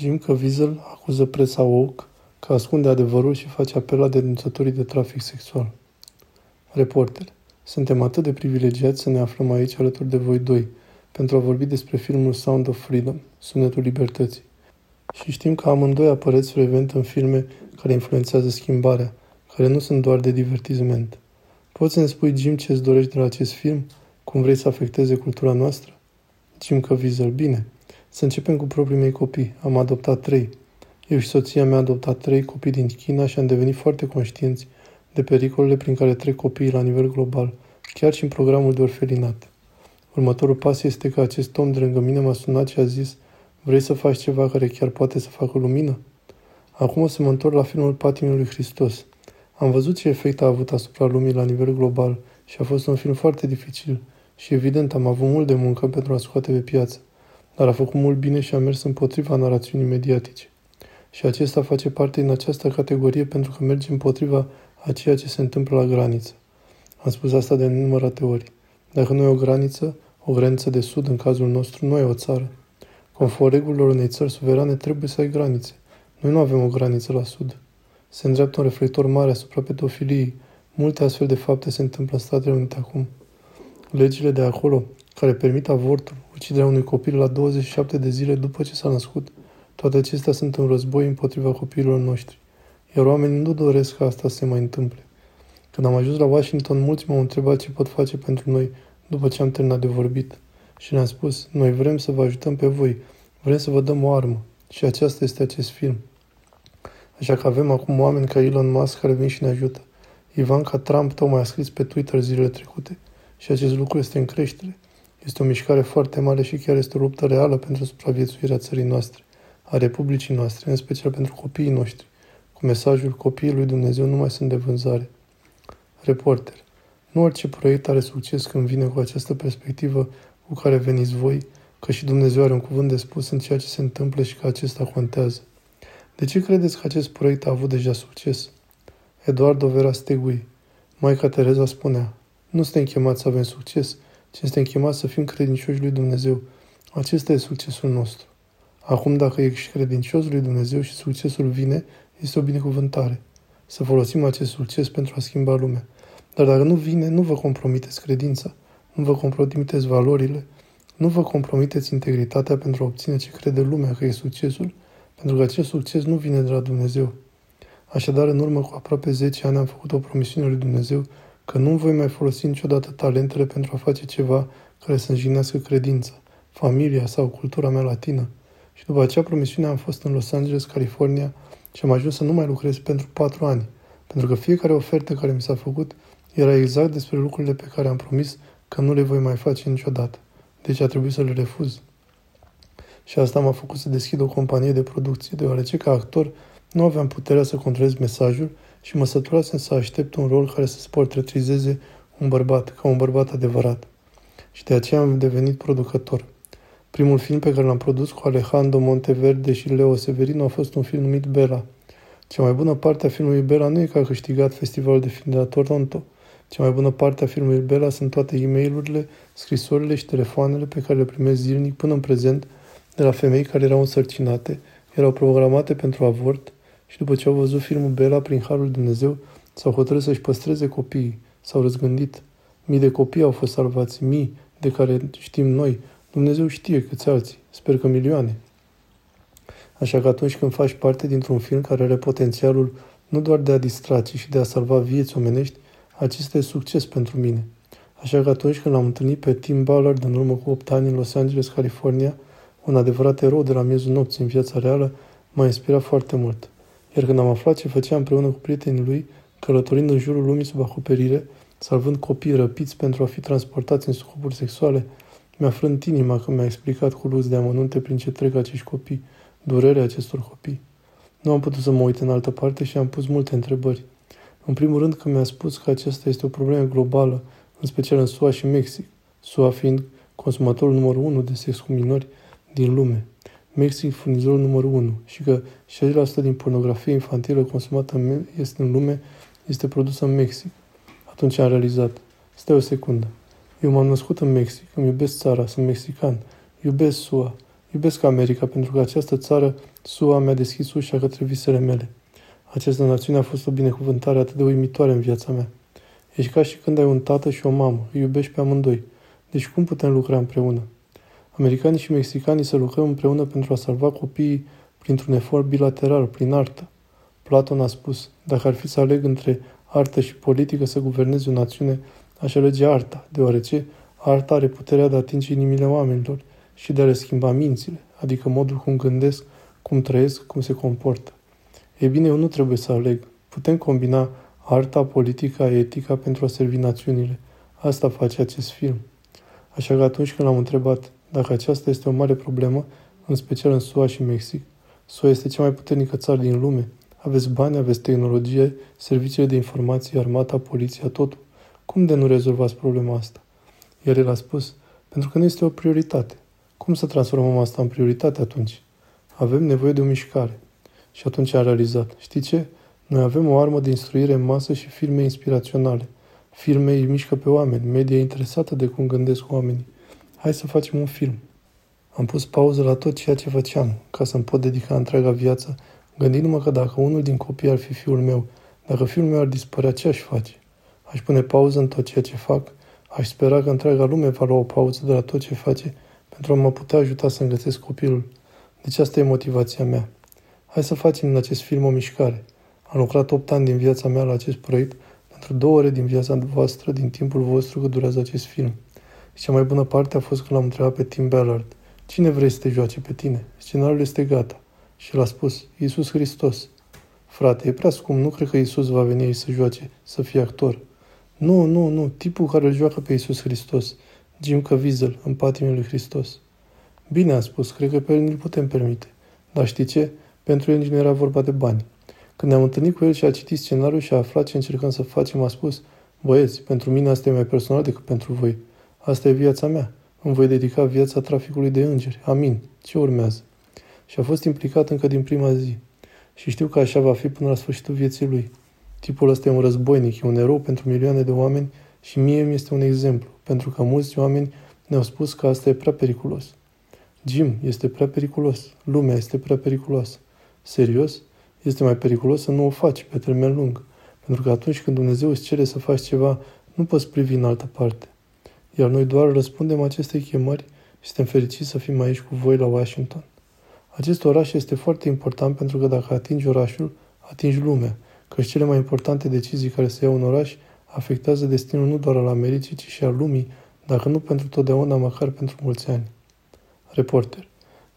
Jim Caviezel acuză presa woke că ascunde adevărul și face apel la denunțătorii de trafic sexual. Reporter. Suntem atât de privilegiați să ne aflăm aici alături de voi doi, pentru a vorbi despre filmul Sound of Freedom, Sunetul Libertății. Și știm că amândoi apăreți frecvent în filme care influențează schimbarea, care nu sunt doar de divertisment. Poți să ne spui, Jim, ce îți dorești de la acest film? Cum vrei să afecteze cultura noastră? Jim Caviezel, bine. Să începem cu proprii mei copii. Am adoptat trei. Eu și soția mea am adoptat trei copii din China și am devenit foarte conștienți de pericolele prin care trec copiii la nivel global, chiar și în programul de orfelinat. Următorul pas este că acest om de lângă mine m-a sunat și a zis Vrei să faci ceva care chiar poate să facă lumină? Acum o să mă întorc la filmul Patimii lui Hristos. Am văzut ce efect a avut asupra lumii la nivel global și a fost un film foarte dificil și evident am avut mult de muncă pentru a scoate pe piață, dar a făcut mult bine și a mers împotriva narațiunii mediatice. Și acesta face parte din această categorie pentru că merge împotriva a ceea ce se întâmplă la graniță. Am spus asta de nenumărate ori. Dacă nu e o graniță, o graniță de sud în cazul nostru nu e o țară. Conform regulilor unei țări suverane trebuie să ai granițe. Noi nu avem o graniță la sud. Se îndreaptă un reflector mare asupra pedofiliei. Multe astfel de fapte se întâmplă în Statele Unite acum. Legile de acolo, care permit avortul, uciderea unui copil la 27 de zile după ce s-a născut, toate acestea sunt un război împotriva copiilor noștri. Iar oamenii nu doresc ca asta să se mai întâmple. Când am ajuns la Washington, mulți m-au întrebat ce pot face pentru noi după ce am terminat de vorbit. Și le-am spus, noi vrem să vă ajutăm pe voi, vrem să vă dăm o armă. Și aceasta este acest film. Așa că avem acum oameni ca Elon Musk care vin și ne ajută. Ivanka Trump tocmai a scris pe Twitter zilele trecute și acest lucru este în creștere. Este o mișcare foarte mare și chiar este o luptă reală pentru supraviețuirea țării noastre, a Republicii noastre, în special pentru copiii noștri, cu mesajul copiii lui Dumnezeu nu mai sunt de vânzare. Reporter. Nu orice proiect are succes când vine cu această perspectivă cu care veniți voi, că și Dumnezeu are un cuvânt de spus în ceea ce se întâmplă și că acesta contează. De ce credeți că acest proiect a avut deja succes? Eduardo Vera Stegui. Maica Tereza spunea, nu suntem chemați să avem succes, ci suntem chemați să fim credincioși lui Dumnezeu. Acesta e succesul nostru. Acum, dacă ești credincios lui Dumnezeu și succesul vine, este o binecuvântare. Să folosim acest succes pentru a schimba lumea. Dar dacă nu vine, nu vă compromiteți credința, nu vă compromiteți valorile, nu vă compromiteți integritatea pentru a obține ce crede lumea că e succesul, pentru că acest succes nu vine de la Dumnezeu. Așadar, în urmă cu aproape 10 ani am făcut o promisiune lui Dumnezeu că nu voi mai folosi niciodată talentele pentru a face ceva care să înjignească credința, familia sau cultura mea latină. Și după acea promisiune am fost în Los Angeles, California și am ajuns să nu mai lucrez pentru patru ani, pentru că fiecare ofertă care mi s-a făcut era exact despre lucrurile pe care am promis că nu le voi mai face niciodată. Deci a trebuit să le refuz. Și asta m-a făcut să deschid o companie de producție, deoarece ca actor nu aveam puterea să controlez mesajul și mă săturasem să aștept un rol care să portretizeze un bărbat, ca un bărbat adevărat. Și de aceea am devenit producător. Primul film pe care l-am produs cu Alejandro Monteverde și Leo Severino a fost un film numit Bella. Cea mai bună parte a filmului Bella nu e că a câștigat festivalul de film de la Toronto. Cea mai bună parte a filmului Bella sunt toate e mail scrisorile și telefoanele pe care le primesc zilnic până în prezent de la femei care erau însărcinate, erau programate pentru avort și după ce au văzut filmul Bella prin Harul Dumnezeu, s-au hotărât să-și păstreze copiii, s-au răzgândit. Mii de copii au fost salvați, mii de care știm noi. Dumnezeu știe câți alții, sper că milioane. Așa că atunci când faci parte dintr-un film care are potențialul nu doar de a distra, ci și de a salva vieți omenești, acesta e succes pentru mine. Așa că atunci când l-am întâlnit pe Tim Ballard în urmă cu 8 ani în Los Angeles, California, un adevărat erou de la miezul nopții în viața reală, m-a inspirat foarte mult. Iar când am aflat ce făcea împreună cu prietenii lui, călătorind în jurul lumii sub acoperire, salvând copii răpiți pentru a fi transportați în scopuri sexuale, mi-a frânt inima când mi-a explicat cu luz de amănunte prin ce trec acești copii, durerea acestor copii. Nu am putut să mă uit în altă parte și am pus multe întrebări. În primul rând că mi-a spus că aceasta este o problemă globală, în special în SUA și Mexic, SUA fiind consumatorul numărul 1 de sex cu minori din lume. Mexic furnizorul numărul 1 și că 60% din pornografie infantilă consumată în, este în lume este produsă în Mexic. Atunci am realizat. Stai o secundă. Eu m-am născut în Mexic, îmi iubesc țara, sunt mexican, iubesc SUA, Iubesc America pentru că această țară, SUA, mi-a deschis ușa către visele mele. Această națiune a fost o binecuvântare atât de uimitoare în viața mea. Ești ca și când ai un tată și o mamă, îi iubești pe amândoi. Deci cum putem lucra împreună? Americanii și mexicanii să lucrăm împreună pentru a salva copiii printr-un efort bilateral, prin artă. Platon a spus, dacă ar fi să aleg între artă și politică să guverneze o națiune, aș alege arta, deoarece arta are puterea de a atinge inimile oamenilor și de a le schimba mințile, adică modul cum gândesc, cum trăiesc, cum se comportă. Ei bine, eu nu trebuie să aleg. Putem combina arta, politica, etica pentru a servi națiunile. Asta face acest film. Așa că atunci când l-am întrebat dacă aceasta este o mare problemă, în special în SUA și Mexic, SUA este cea mai puternică țară din lume. Aveți bani, aveți tehnologie, serviciile de informații, armata, poliția, totul. Cum de nu rezolvați problema asta? Iar el a spus, pentru că nu este o prioritate. Cum să transformăm asta în prioritate atunci? Avem nevoie de o mișcare. Și atunci a realizat, știi ce? Noi avem o armă de instruire în masă și filme inspiraționale. Filme îi mișcă pe oameni, media interesată de cum gândesc oamenii. Hai să facem un film. Am pus pauză la tot ceea ce făceam, ca să-mi pot dedica întreaga viață, gândindu-mă că dacă unul din copii ar fi fiul meu, dacă fiul meu ar dispărea, ce aș face? Aș pune pauză în tot ceea ce fac, aș spera că întreaga lume va lua o pauză de la tot ce face pentru a mă putea ajuta să găsesc copilul. Deci asta e motivația mea. Hai să facem în acest film o mișcare. Am lucrat 8 ani din viața mea la acest proiect pentru două ore din viața voastră, din timpul vostru că durează acest film. Și cea mai bună parte a fost că l-am întrebat pe Tim Ballard. Cine vrei să te joace pe tine? Scenariul este gata. Și l-a spus, Iisus Hristos. Frate, e prea scump, nu cred că Iisus va veni aici să joace, să fie actor. Nu, nu, nu, tipul care îl joacă pe Iisus Hristos. Jim Caviezel, în patimile lui Hristos. Bine a spus, cred că pe el nu-l putem permite. Dar știi ce? Pentru el nici nu era vorba de bani. Când ne-am întâlnit cu el și a citit scenariul și a aflat ce încercăm să facem, a spus, băieți, pentru mine asta e mai personal decât pentru voi. Asta e viața mea. Îmi voi dedica viața traficului de îngeri. Amin. Ce urmează? Și a fost implicat încă din prima zi. Și știu că așa va fi până la sfârșitul vieții lui. Tipul ăsta e un războinic, e un erou pentru milioane de oameni și mie mi este un exemplu, pentru că mulți oameni ne-au spus că asta e prea periculos. Jim, este prea periculos. Lumea este prea periculoasă. Serios? Este mai periculos să nu o faci pe termen lung. Pentru că atunci când Dumnezeu îți cere să faci ceva, nu poți privi în altă parte. Iar noi doar răspundem acestei chemări și suntem fericiți să fim aici cu voi la Washington. Acest oraș este foarte important pentru că dacă atingi orașul, atingi lumea, căci cele mai importante decizii care se iau în oraș afectează destinul nu doar al Americii, ci și al lumii, dacă nu pentru totdeauna, măcar pentru mulți ani. Reporter.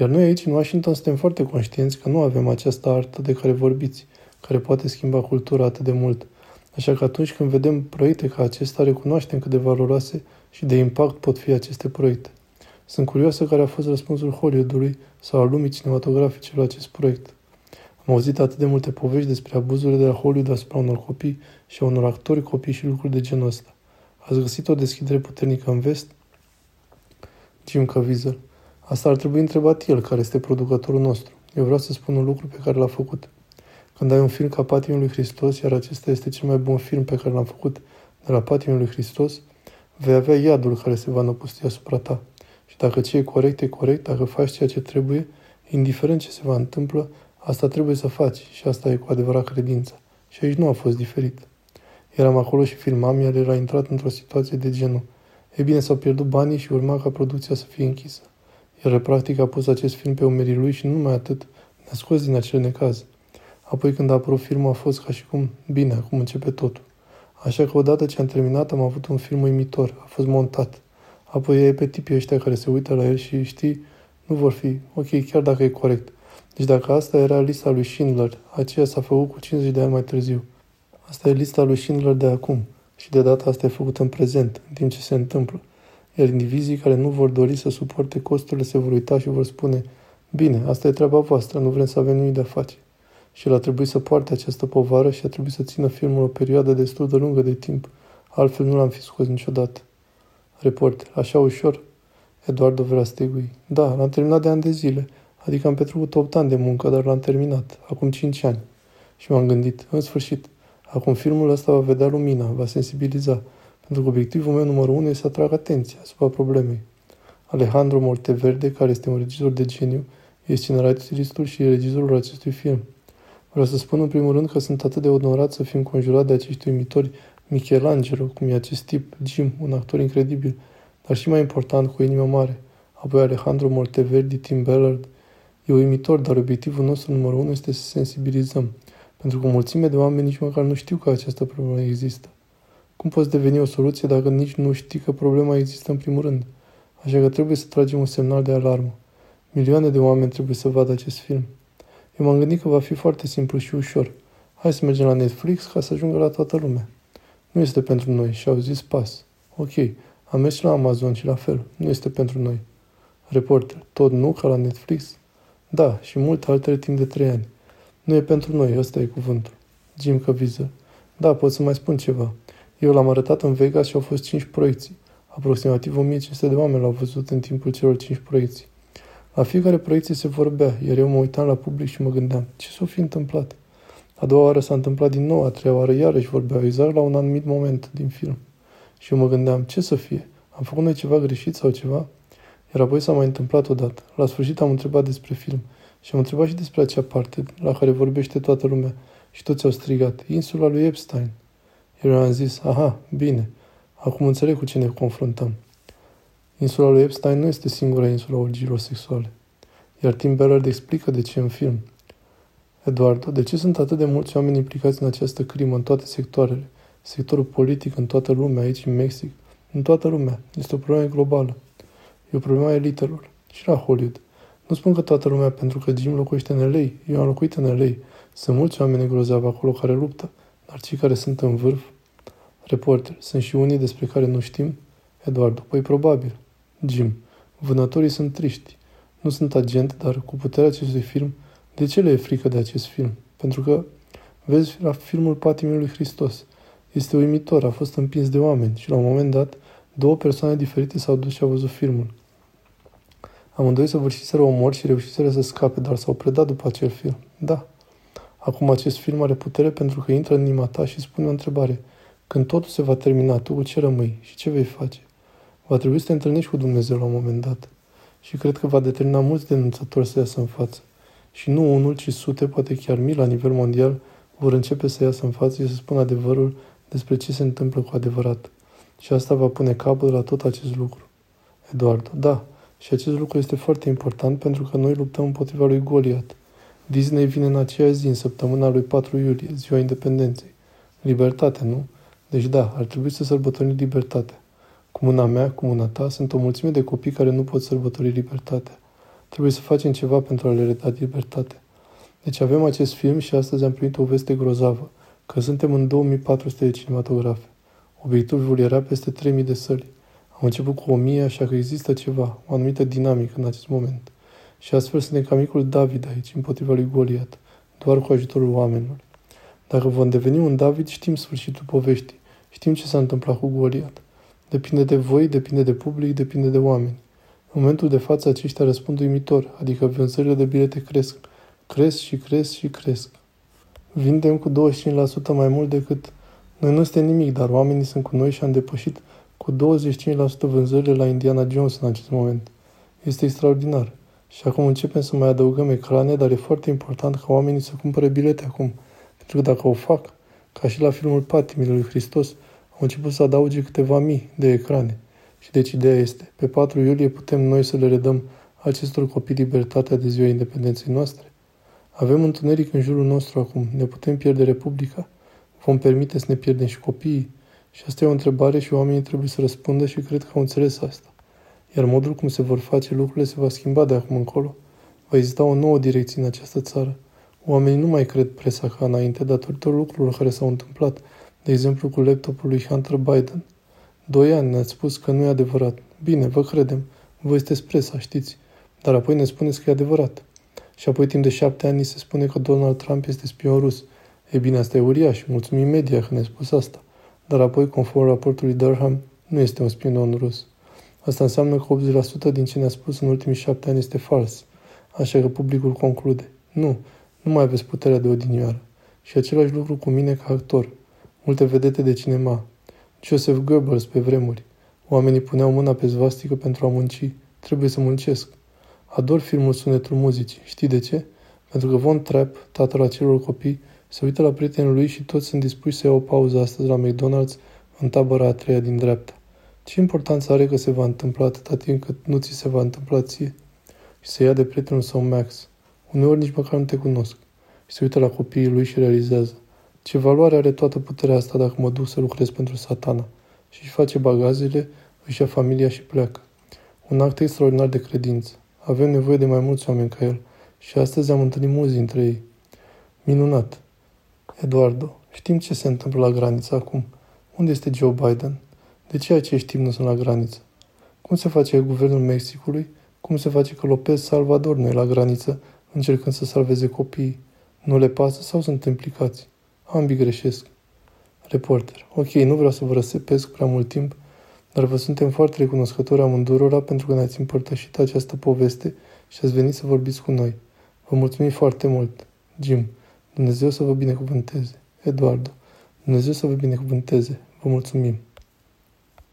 Iar noi aici, în Washington, suntem foarte conștienți că nu avem această artă de care vorbiți, care poate schimba cultura atât de mult. Așa că atunci când vedem proiecte ca acesta, recunoaștem cât de valoroase și de impact pot fi aceste proiecte. Sunt curioasă care a fost răspunsul Hollywoodului sau al lumii cinematografice la acest proiect. Am auzit atât de multe povești despre abuzurile de la Hollywood asupra unor copii și a unor actori copii și lucruri de genul ăsta. Ați găsit o deschidere puternică în vest? Jim Caviezel. Asta ar trebui întrebat el, care este producătorul nostru. Eu vreau să spun un lucru pe care l-a făcut. Când ai un film ca Patimul lui Hristos, iar acesta este cel mai bun film pe care l-am făcut de la Patimul lui Hristos, vei avea iadul care se va năpusti asupra ta. Și dacă ce e corect, e corect, dacă faci ceea ce trebuie, indiferent ce se va întâmpla, asta trebuie să faci și asta e cu adevărat credința. Și aici nu a fost diferit. Eram acolo și filmam, iar el a intrat într-o situație de genul. E bine, s-au pierdut banii și urma ca producția să fie închisă. Iar practic a pus acest film pe umerii lui și nu numai atât, ne-a scos din acel necaz. Apoi când a apărut filmul a fost ca și cum, bine, acum începe totul. Așa că odată ce am terminat am avut un film uimitor, a fost montat. Apoi e pe tipii ăștia care se uită la el și știi, nu vor fi, ok, chiar dacă e corect. Deci dacă asta era lista lui Schindler, aceea s-a făcut cu 50 de ani mai târziu. Asta e lista lui Schindler de acum și de data asta e făcută în prezent, în timp ce se întâmplă. Iar indivizii care nu vor dori să suporte costurile se vor uita și vor spune Bine, asta e treaba voastră, nu vrem să avem nimic de a face. Și el a trebuit să poarte această povară și a trebuit să țină filmul o perioadă destul de lungă de timp, altfel nu l-am fi scos niciodată. Reporter, așa ușor? Eduardo Vrastegui. Da, l-am terminat de ani de zile, adică am petrecut 8 ani de muncă, dar l-am terminat, acum 5 ani. Și m-am gândit, în sfârșit, acum filmul ăsta va vedea lumina, va sensibiliza, pentru că obiectivul meu numărul unu este să atrag atenția asupra problemei. Alejandro Morteverde, care este un regizor de geniu, este scenaristul și regizorul acestui film. Vreau să spun în primul rând că sunt atât de onorat să fim conjurat de acești uimitori Michelangelo, cum e acest tip, Jim, un actor incredibil, dar și mai important, cu inima mare. Apoi Alejandro Morteverdi, Tim Ballard. E uimitor, dar obiectivul nostru numărul unu este să sensibilizăm, pentru că o mulțime de oameni nici măcar nu știu că această problemă există. Cum poți deveni o soluție dacă nici nu știi că problema există în primul rând? Așa că trebuie să tragem un semnal de alarmă. Milioane de oameni trebuie să vadă acest film. Eu m-am gândit că va fi foarte simplu și ușor. Hai să mergem la Netflix ca să ajungă la toată lumea. Nu este pentru noi și au zis pas. Ok, am mers la Amazon și la fel. Nu este pentru noi. Reporter, tot nu ca la Netflix? Da, și multe altele timp de trei ani. Nu e pentru noi, ăsta e cuvântul. Jim Caviezel. Da, pot să mai spun ceva. Eu l-am arătat în Vegas și au fost 5 proiecții. Aproximativ 1500 de oameni l-au văzut în timpul celor 5 proiecții. La fiecare proiecție se vorbea, iar eu mă uitam la public și mă gândeam, ce s-o fi întâmplat? A doua oară s-a întâmplat din nou, a treia oară iarăși vorbeau exact la un anumit moment din film. Și eu mă gândeam, ce să fie? Am făcut noi ceva greșit sau ceva? Iar apoi s-a mai întâmplat odată. La sfârșit am întrebat despre film și am întrebat și despre acea parte la care vorbește toată lumea și toți au strigat, insula lui Epstein. Iar eu am zis, aha, bine, acum înțeleg cu ce ne confruntăm. Insula lui Epstein nu este singura insula orgiilor sexuale. Iar Tim Ballard explică de ce în film. Eduardo, de ce sunt atât de mulți oameni implicați în această crimă în toate sectoarele? Sectorul politic în toată lumea, aici în Mexic, în toată lumea. Este o problemă globală. E o problemă a elitelor. Și la Hollywood. Nu spun că toată lumea pentru că Jim locuiește în LA. Eu am locuit în LA. Sunt mulți oameni grozavi acolo care luptă, dar cei care sunt în vârf? Reporter, sunt și unii despre care nu știm? Eduardo, păi probabil. Jim, vânătorii sunt triști. Nu sunt agent, dar cu puterea acestui film, de ce le e frică de acest film? Pentru că, vezi, la filmul Patimii lui Hristos, este uimitor, a fost împins de oameni și la un moment dat, două persoane diferite s-au dus și au văzut filmul. Amândoi săvârșiseră omor și reușiseră să scape, dar s-au predat după acel film. Da. Acum acest film are putere pentru că intră în inima ta și spune o întrebare. Când totul se va termina, tu cu ce rămâi și ce vei face? Va trebui să te întâlnești cu Dumnezeu la un moment dat. Și cred că va determina mulți denunțători să iasă în față. Și nu unul, ci sute, poate chiar mii la nivel mondial, vor începe să iasă în față și să spună adevărul despre ce se întâmplă cu adevărat. Și asta va pune capăt la tot acest lucru. Eduardo, da, și acest lucru este foarte important pentru că noi luptăm împotriva lui Goliat. Disney vine în aceeași zi, în săptămâna lui 4 iulie, ziua independenței. Libertate, nu? Deci da, ar trebui să sărbătorim libertatea. Cu mâna mea, cu mâna ta, sunt o mulțime de copii care nu pot sărbători libertatea. Trebuie să facem ceva pentru a le reda libertate. Deci avem acest film și astăzi am primit o veste grozavă, că suntem în 2400 de cinematografe. Obiectivul era peste 3000 de săli. Am început cu 1000, așa că există ceva, o anumită dinamică în acest moment. Și astfel suntem ca micul David aici, împotriva lui Goliat, doar cu ajutorul oamenilor. Dacă vom deveni un David, știm sfârșitul poveștii. Știm ce s-a întâmplat cu Goliat. Depinde de voi, depinde de public, depinde de oameni. În momentul de față aceștia răspund uimitor, adică vânzările de bilete cresc. Cresc și cresc și cresc. Vindem cu 25% mai mult decât... Noi nu suntem nimic, dar oamenii sunt cu noi și am depășit cu 25% vânzările la Indiana Jones în acest moment. Este extraordinar. Și acum începem să mai adăugăm ecrane, dar e foarte important ca oamenii să cumpere bilete acum. Pentru că dacă o fac, ca și la filmul Patimile lui Hristos, au început să adauge câteva mii de ecrane. Și deci ideea este, pe 4 iulie putem noi să le redăm acestor copii libertatea de ziua independenței noastre? Avem întuneric în jurul nostru acum, ne putem pierde Republica? Vom permite să ne pierdem și copiii? Și asta e o întrebare și oamenii trebuie să răspundă și cred că au înțeles asta. Iar modul cum se vor face lucrurile se va schimba de acum încolo. Va exista o nouă direcție în această țară. Oamenii nu mai cred presa ca înainte datorită lucrurilor care s-au întâmplat, de exemplu cu laptopul lui Hunter Biden. Doi ani ne-ați spus că nu e adevărat. Bine, vă credem. Voi sunteți presa, știți. Dar apoi ne spuneți că e adevărat. Și apoi timp de șapte ani se spune că Donald Trump este spion rus. E bine, asta e uriaș. Mulțumim media că ne-a spus asta. Dar apoi, conform raportului Durham, nu este un spion rus. Asta înseamnă că 80% din ce ne-a spus în ultimii șapte ani este fals. Așa că publicul conclude. Nu, nu mai aveți puterea de odinioară. Și același lucru cu mine ca actor. Multe vedete de cinema. Joseph Goebbels pe vremuri. Oamenii puneau mâna pe zvastică pentru a munci. trebuie să muncesc. Ador filmul Sunetul Muzicii. Știi de ce? Pentru că Von Trapp, tatăl acelor copii, se uită la prietenul lui și toți sunt dispuși să iau o pauză astăzi la McDonald's în tabăra a treia din dreapta. Ce importanță are că se va întâmpla atâta timp cât nu ți se va întâmpla ție? Și se ia de prietenul său Max. Uneori nici măcar nu te cunosc. Și se uită la copiii lui și realizează. Ce valoare are toată puterea asta dacă mă duc să lucrez pentru satana? Și își face bagazele, își ia familia și pleacă. Un act extraordinar de credință. Avem nevoie de mai mulți oameni ca el. Și astăzi am întâlnit mulți dintre ei. Minunat. Eduardo, știm ce se întâmplă la graniță acum. Unde este Joe Biden? De ce acești timp nu sunt la graniță? Cum se face guvernul Mexicului? Cum se face că Lopez Salvador nu e la graniță, încercând să salveze copiii? Nu le pasă sau sunt implicați? Ambii greșesc. Reporter. Ok, nu vreau să vă răsepesc prea mult timp, dar vă suntem foarte recunoscători amândurora pentru că ne-ați împărtășit această poveste și ați venit să vorbiți cu noi. Vă mulțumim foarte mult. Jim. Dumnezeu să vă binecuvânteze. Eduardo. Dumnezeu să vă binecuvânteze. Vă mulțumim.